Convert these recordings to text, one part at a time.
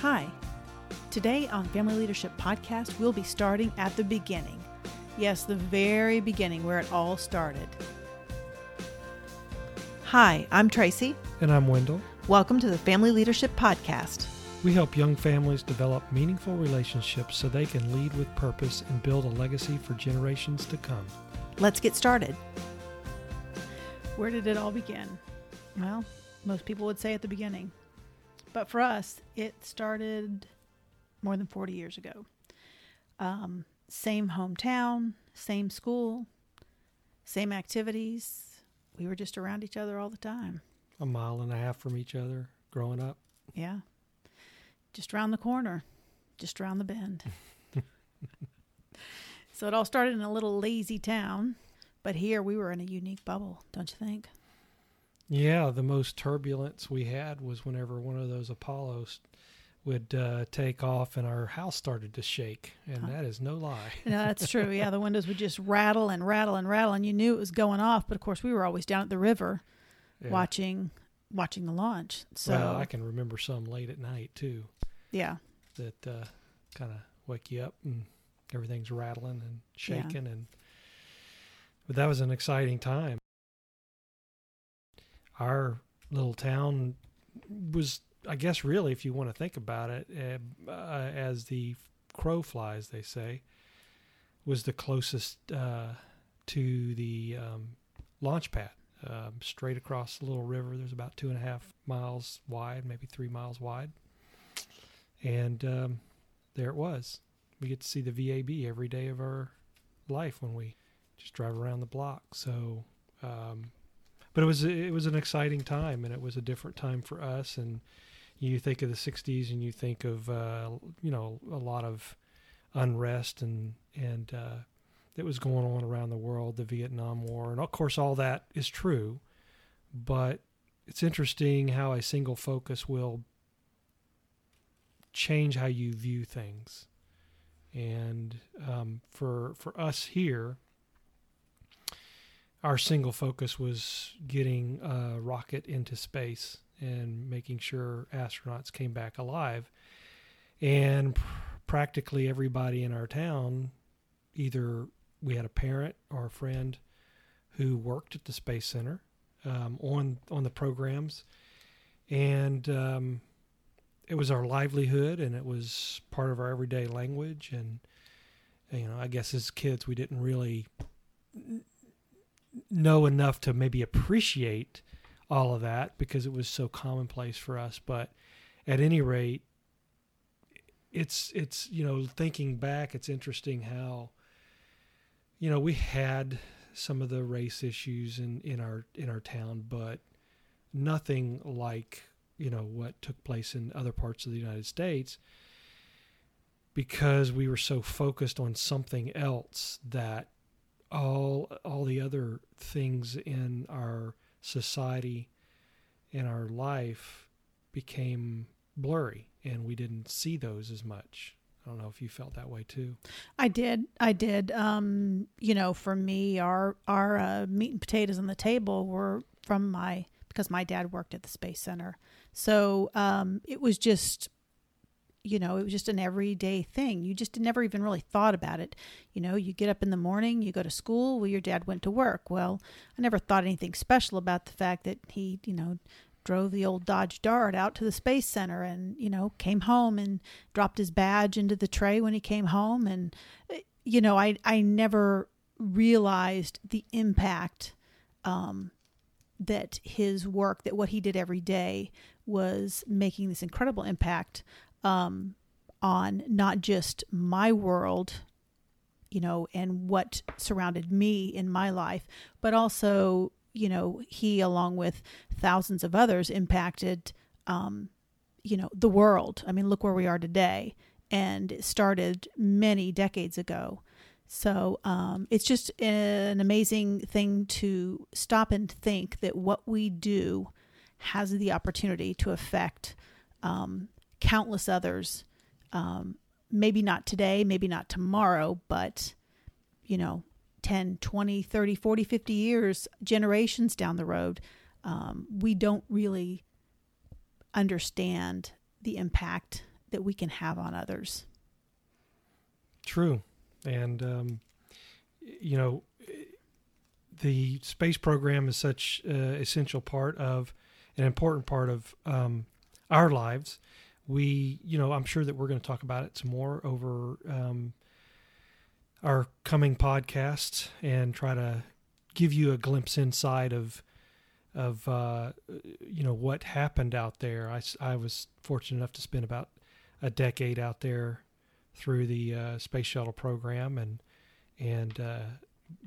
Hi. Today on Family Leadership Podcast, we'll be starting at the beginning. Yes, the very beginning where it all started. Hi, I'm Tracy. And I'm Wendell. Welcome to the Family Leadership Podcast. We help young families develop meaningful relationships so they can lead with purpose and build a legacy for generations to come. Let's get started. Where did it all begin? Well, most people would say at the beginning. But for us, it started more than 40 years ago. Um, same hometown, same school, same activities. We were just around each other all the time. A mile and a half from each other growing up. Yeah. Just around the corner, just around the bend. so it all started in a little lazy town, but here we were in a unique bubble, don't you think? Yeah, the most turbulence we had was whenever one of those Apollos would uh, take off and our house started to shake, and that is no lie. no, that's true. Yeah, the windows would just rattle and rattle and rattle, and you knew it was going off. But of course, we were always down at the river, Yeah. watching watching the launch. So well, I can remember some late at night too yeah, that uh, kind of wake you up and everything's rattling and Yeah. shaking, and but that was an exciting time. Our little town was, I guess, really, if you want to think about it, uh, uh, as the crow flies, they say, was the closest uh, to the um, launch pad. Um, straight across the little river, there's about two and a half miles wide, maybe three miles wide, and um, there it was. We get to see the VAB every day of our life when we just drive around the block. So, um, but it was it was an exciting time, and it was a different time for us. And you think of the '60s, and you think of uh, you know a lot of unrest and and uh, that was going on around the world, the Vietnam War, and of course all that is true. But it's interesting how a single focus will change how you view things. And um, for for us here, our single focus was getting a rocket into space and making sure astronauts came back alive. And pr- practically everybody in our town, either we had a parent or a friend who worked at the space center um, on on the programs, and um, it was our livelihood and it was part of our everyday language. And you know, I guess as kids we didn't really know enough to maybe appreciate all of that because it was so commonplace for us. But at any rate, it's it's you know thinking back, it's interesting how you know we had some of the race issues in in our in our town, but nothing like you know what took place in other parts of the United States because we were so focused on something else that all all the other things in our society in our life became blurry and we didn't see those as much. I don't know if you felt that way too. I did. I did. Um, you know, for me, our our uh, meat and potatoes on the table were from my because my dad worked at the space center, so um, it was just you know, it was just an everyday thing. You just never even really thought about it. You know, you get up in the morning, you go to school. Well, your dad went to work. Well, I never thought anything special about the fact that he, you know, drove the old Dodge Dart out to the Space Center and, you know, came home and dropped his badge into the tray when he came home. And, eh, you know, I, I never realized the impact um, that his work, that what he did every day was making this incredible impact um, on not just my world, you know, and what surrounded me in my life, but also, you know, he, along with thousands of others, impacted, um, you know, the world. I mean, look where we are today. And it started many decades ago. So um, it's just an amazing thing to stop and think that what we do has the opportunity to affect um, countless others. Um, maybe not today, maybe not tomorrow, but, you know, 10, 20, 30, 40, 50 years, generations down the road, um, we don't really understand the impact that we can have on others. True, and um, you know, the space program is such an essential part of an important part of um, our lives. We, you know, I'm sure that we're going to talk about it some more over um, our coming podcasts and try to give you a glimpse inside of of uh, you know what happened out there. I, I was fortunate enough to spend about a decade out there through the uh, space shuttle program and and uh,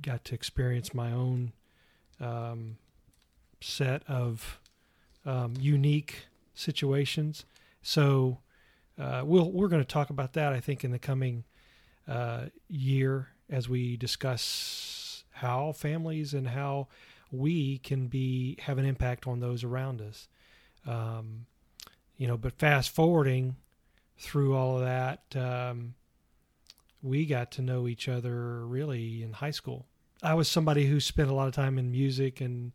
got to experience my own um, set of um, unique situations. So uh, we'll we're going to talk about that I think in the coming uh, year as we discuss how families and how we can be have an impact on those around us. Um, you know, but fast forwarding through all of that, um, we got to know each other really in high school. I was somebody who spent a lot of time in music and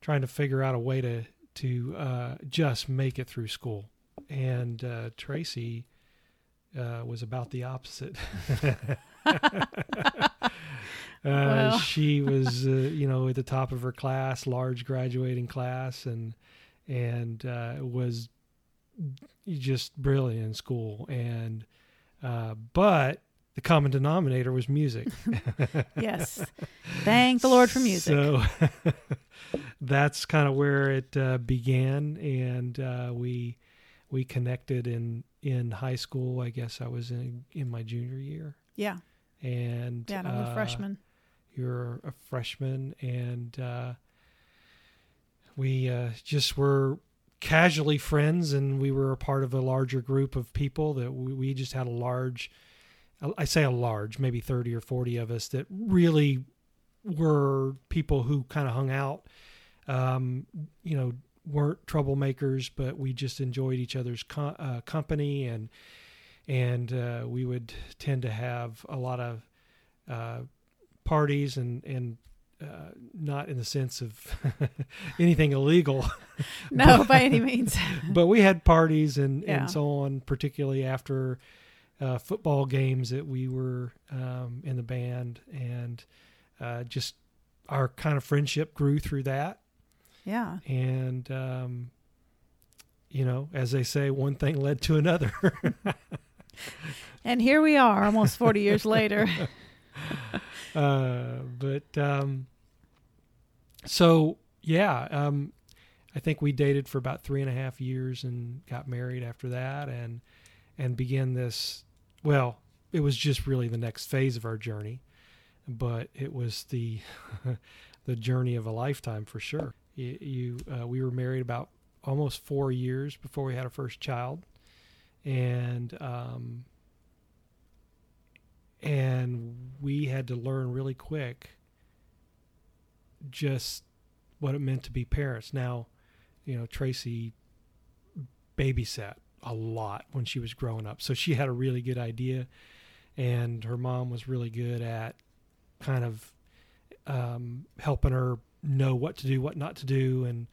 trying to figure out a way to to uh, just make it through school. And uh, Tracy uh, was about the opposite. Uh, Well. she was, uh, you know, at the top of her class, large graduating class, and and uh, was just brilliant in school. And uh, but the common denominator was music. Yes. Thank the Lord for music. So that's kind of where it uh, began, and uh, we we connected in in high school. I guess I was in in my junior year, yeah. and Yeah. and I'm a uh, freshman. You're a freshman, and uh, we uh, just were casually friends, and we were a part of a larger group of people that we, we just had a large. I say a large, maybe 30 or 40 of us that really were people who kind of hung out. Um, you know, weren't troublemakers, but we just enjoyed each other's co- uh, company, and and uh, we would tend to have a lot of uh, parties, and and uh, not in the sense of anything illegal, No, by any means. but we had parties and Yeah. and so on, particularly after uh, football games that we were um, in the band, and uh, just our kind of friendship grew through that. Yeah. And um, you know, as they say, one thing led to another. And here we are almost 40 years later. uh, but um, so yeah, um, I think we dated for about three and a half years and got married after that, and and began this. Well, it was just really the next phase of our journey, but it was the the journey of a lifetime for sure. You, you uh, we were married about almost four years before we had our first child, and um, and we had to learn really quick just what it meant to be parents. Now, you know, Tracy babysat a lot when she was growing up. So she had a really good idea and her mom was really good at kind of um, helping her know what to do, what not to do and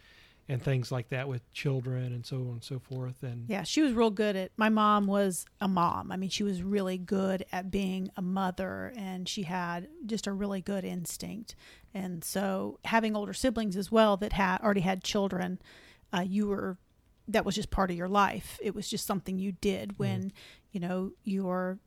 and things like that with children and so on and so forth and Yeah, she was real good at. My mom was a mom. I mean, she was really good at being a mother, and she had just a really good instinct. And so, having older siblings as well that had already had children, uh, you were that was just part of your life. It was just something you did when you know your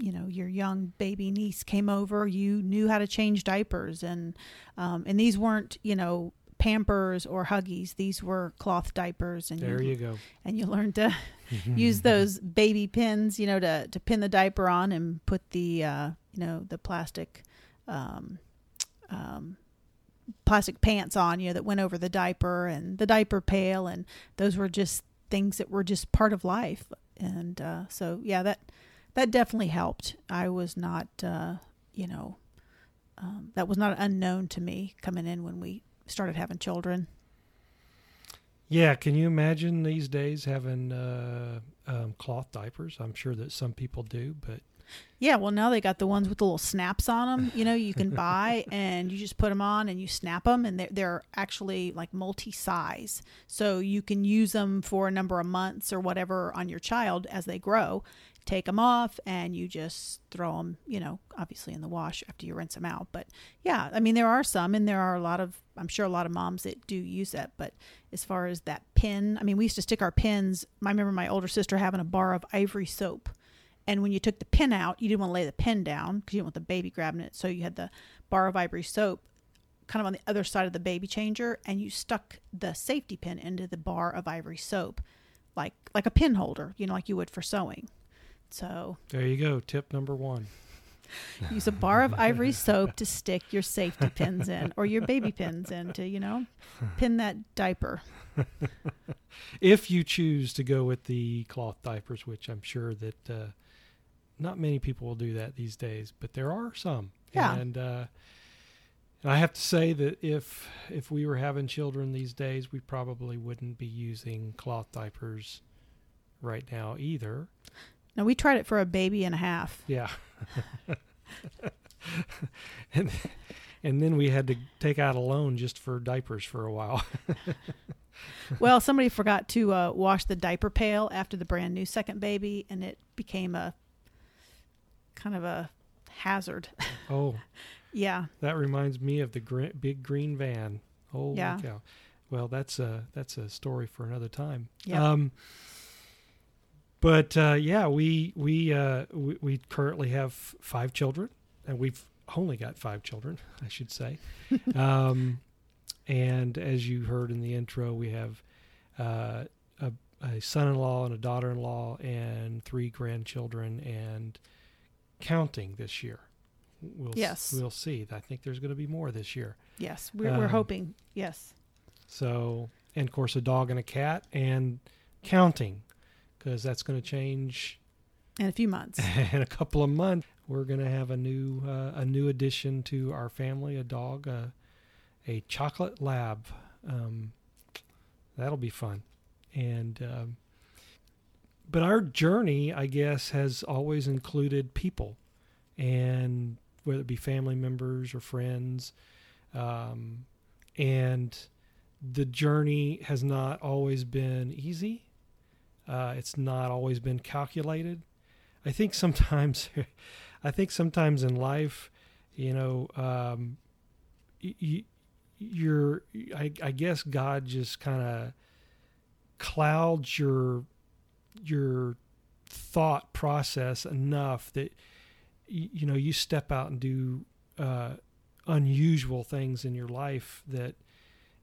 you know your young baby niece came over. You knew how to change diapers, and um, and these weren't you know. Pampers or Huggies. These were cloth diapers, and there you go. and you learn to use those baby pins, you know, to to pin the diaper on and put the uh, you know the plastic um, um, plastic pants on, you know, that went over the diaper and the diaper pail, and those were just things that were just part of life. And uh, so, yeah, that that definitely helped. I was not, uh, you know, um, that was not unknown to me coming in when we started having children. Yeah, can you imagine these days having uh, um, cloth diapers? I'm sure that some people do, but Yeah, well, now they got the ones with the little snaps on them. You know, you can buy and you just put them on and you snap them, and they're, they're actually like multi size. So you can use them for a number of months or whatever on your child as they grow. Take them off and you just throw them, you know, obviously in the wash after you rinse them out. But yeah, I mean, there are some, and there are a lot of, I'm sure a lot of moms that do use that. But as far as that pin, I mean, we used to stick our pins. I remember my older sister having a bar of ivory soap and when you took the pin out, you didn't want to lay the pin down because you didn't want the baby grabbing it. So you had the bar of ivory soap kind of on the other side of the baby changer, and you stuck the safety pin into the bar of ivory soap, like like a pin holder, you know, like you would for sewing. So there you go. Tip number one. Use a bar of ivory soap to stick your safety pins in or your baby pins in to, you know, pin that diaper. if you choose to go with the cloth diapers, which I'm sure that uh, not many people will do that these days, but there are some. Yeah. And uh, I have to say that if if we were having children these days, we probably wouldn't be using cloth diapers right now either. Now we tried it for a baby and a half. Yeah. and and then we had to take out a loan just for diapers for a while. well, somebody forgot to uh, wash the diaper pail after the brand new second baby, and it became a kind of a hazard. Oh, yeah. That reminds me of the gr- big green van. Oh, yeah. Well, that's a that's a story for another time. Yeah. Um, but uh, yeah, we we, uh, we we currently have five children, and we've only got five children, I should say. um, and as you heard in the intro, we have uh, a, a son-in-law and a daughter-in-law, and three grandchildren, and counting this year. We'll yes, we'll see. I think there's going to be more this year. Yes, we're um, we're hoping. Yes. So, and of course, a dog and a cat, and counting, because that's going to change in a few months. in a couple of months, we're going to have a new uh, a new addition to our family, a dog, uh, a chocolate lab. Um, that'll be fun, and. Um, but our journey, I guess, has always included people, and whether it be family members or friends, um, and the journey has not always been easy. Uh, it's not always been calculated. I think sometimes, I think sometimes in life, you know, um, you, you're, I, I guess God just kind of clouds your your thought process enough that you, know you step out and do uh, unusual things in your life that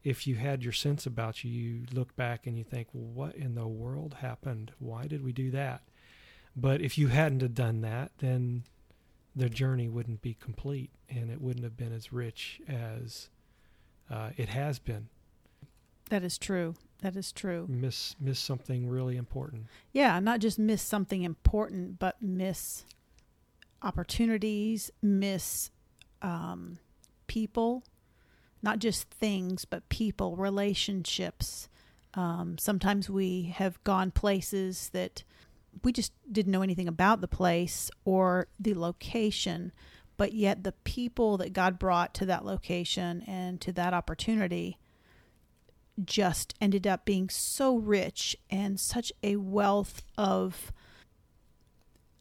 if you had your sense about you you look back and you think well what in the world happened? Why did we do that? But if you hadn't have done that then the journey wouldn't be complete and it wouldn't have been as rich as uh, it has been. That is true. That is true. Miss miss something really important. Yeah, not just miss something important, but miss opportunities, miss um, people, not just things, but people, relationships. Um, sometimes we have gone places that we just didn't know anything about the place or the location, but yet the people that God brought to that location and to that opportunity just ended up being so rich and such a wealth of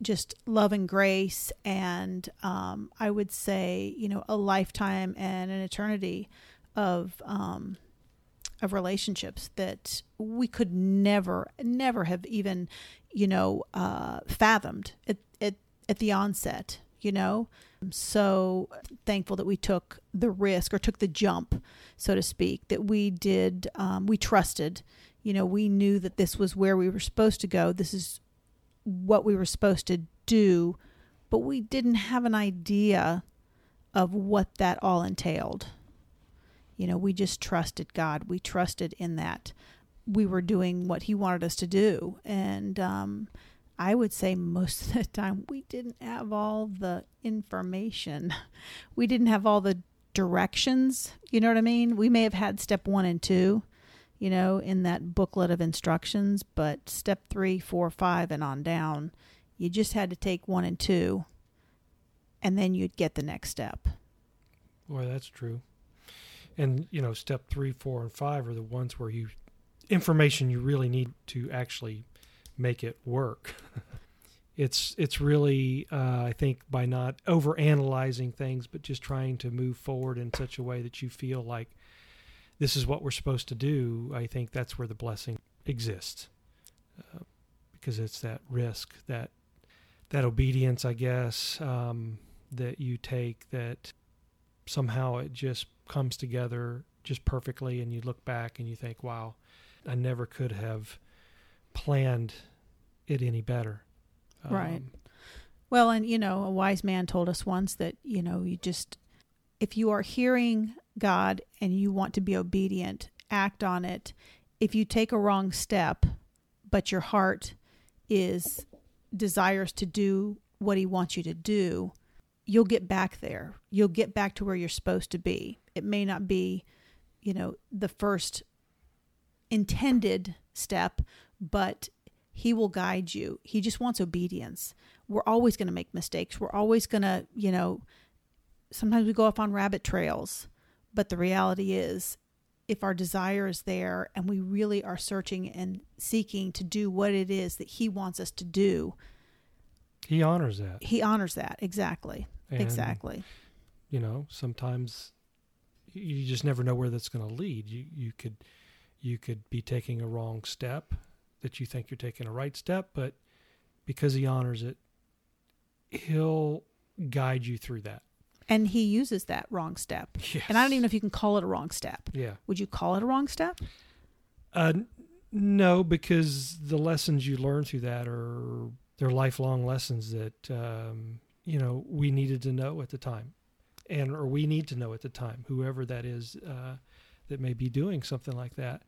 just love and grace and um, i would say you know a lifetime and an eternity of um, of relationships that we could never never have even you know uh, fathomed at, at at the onset you know I'm so thankful that we took the risk or took the jump, so to speak, that we did, um, we trusted. You know, we knew that this was where we were supposed to go. This is what we were supposed to do, but we didn't have an idea of what that all entailed. You know, we just trusted God. We trusted in that we were doing what He wanted us to do. And, um, I would say most of the time we didn't have all the information. We didn't have all the directions. You know what I mean? We may have had step one and two, you know, in that booklet of instructions, but step three, four, five, and on down, You just had to take one and two, and then you'd get the next step. Boy, that's true. And you know, step three, four, and five are the ones where you information you really need to actually make it work. it's it's really uh, I think by not over analyzing things, but just trying to move forward in such a way that you feel like this is what we're supposed to do. I think that's where the blessing exists, uh, because it's that risk, that that obedience, I guess, um, that you take that somehow it just comes together just perfectly, and you look back and you think, wow, I never could have planned it any better. Right. Um, Well, and you know, a wise man told us once that, you know, you just, if you are hearing God and you want to be obedient, act on it. If you take a wrong step, but your heart is desires to do what he wants you to do, you'll get back there. You'll get back to where you're supposed to be. It may not be, you know, the first intended step, but he will guide you. He just wants obedience. We're always going to make mistakes. We're always going to, you know, sometimes we go off on rabbit trails, but the reality is if our desire is there and we really are searching and seeking to do what it is that he wants us to do, he honors that. he honors that. Exactly. And, exactly. You know, sometimes you just never know where that's going to lead. You you could you could be taking a wrong step that you think you're taking a right step, but because he honors it, he'll guide you through that. And he uses that wrong step. Yes. And I don't even know if you can call it a wrong step. Yeah. Would you call it a wrong step? Uh, no, because the lessons you learn through that are they're lifelong lessons that um, you know we needed to know at the time, and or we need to know at the time. Whoever that is uh, that may be doing something like that.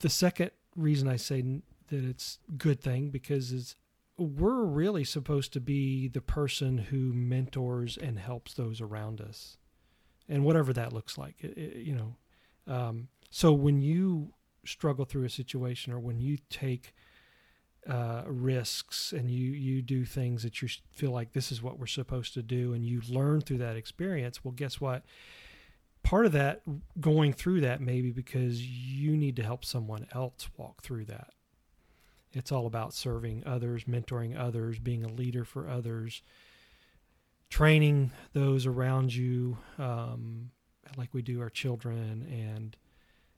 The second reason I say that it's good thing because is we're really supposed to be the person who mentors and helps those around us, and whatever that looks like, it, it- you know. Um, so when you struggle through a situation or when you take uh, risks and you you do things that you feel like this is what we're supposed to do and you learn through that experience well guess what part of that going through that maybe because you need to help someone else walk through that it's all about serving others mentoring others being a leader for others training those around you um, like we do our children and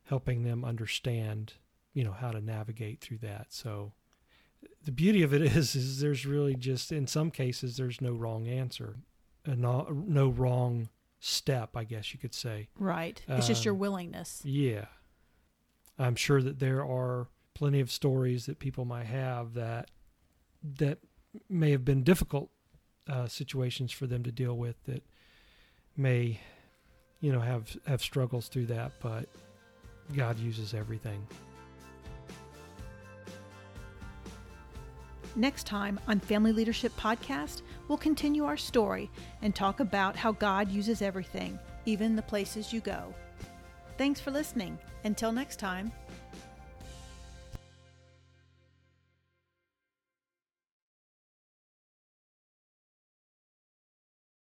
helping them understand you know how to navigate through that so the beauty of it is is there's really just in some cases there's no wrong answer no, no wrong step i guess you could say Right. It's just your Um, willingness. yeah i'm sure that there are plenty of stories that people might have that that may have been difficult uh, situations for them to deal with that may you know have have struggles through that but god uses everything Next time on Family Leadership Podcast, we'll continue our story and talk about how God uses everything, even the places you go. Thanks for listening. Until next time.